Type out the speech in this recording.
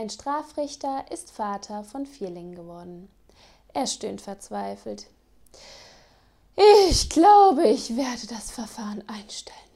Ein Strafrichter ist Vater von Vierlingen geworden. Er stöhnt verzweifelt. Ich glaube, ich werde das Verfahren einstellen.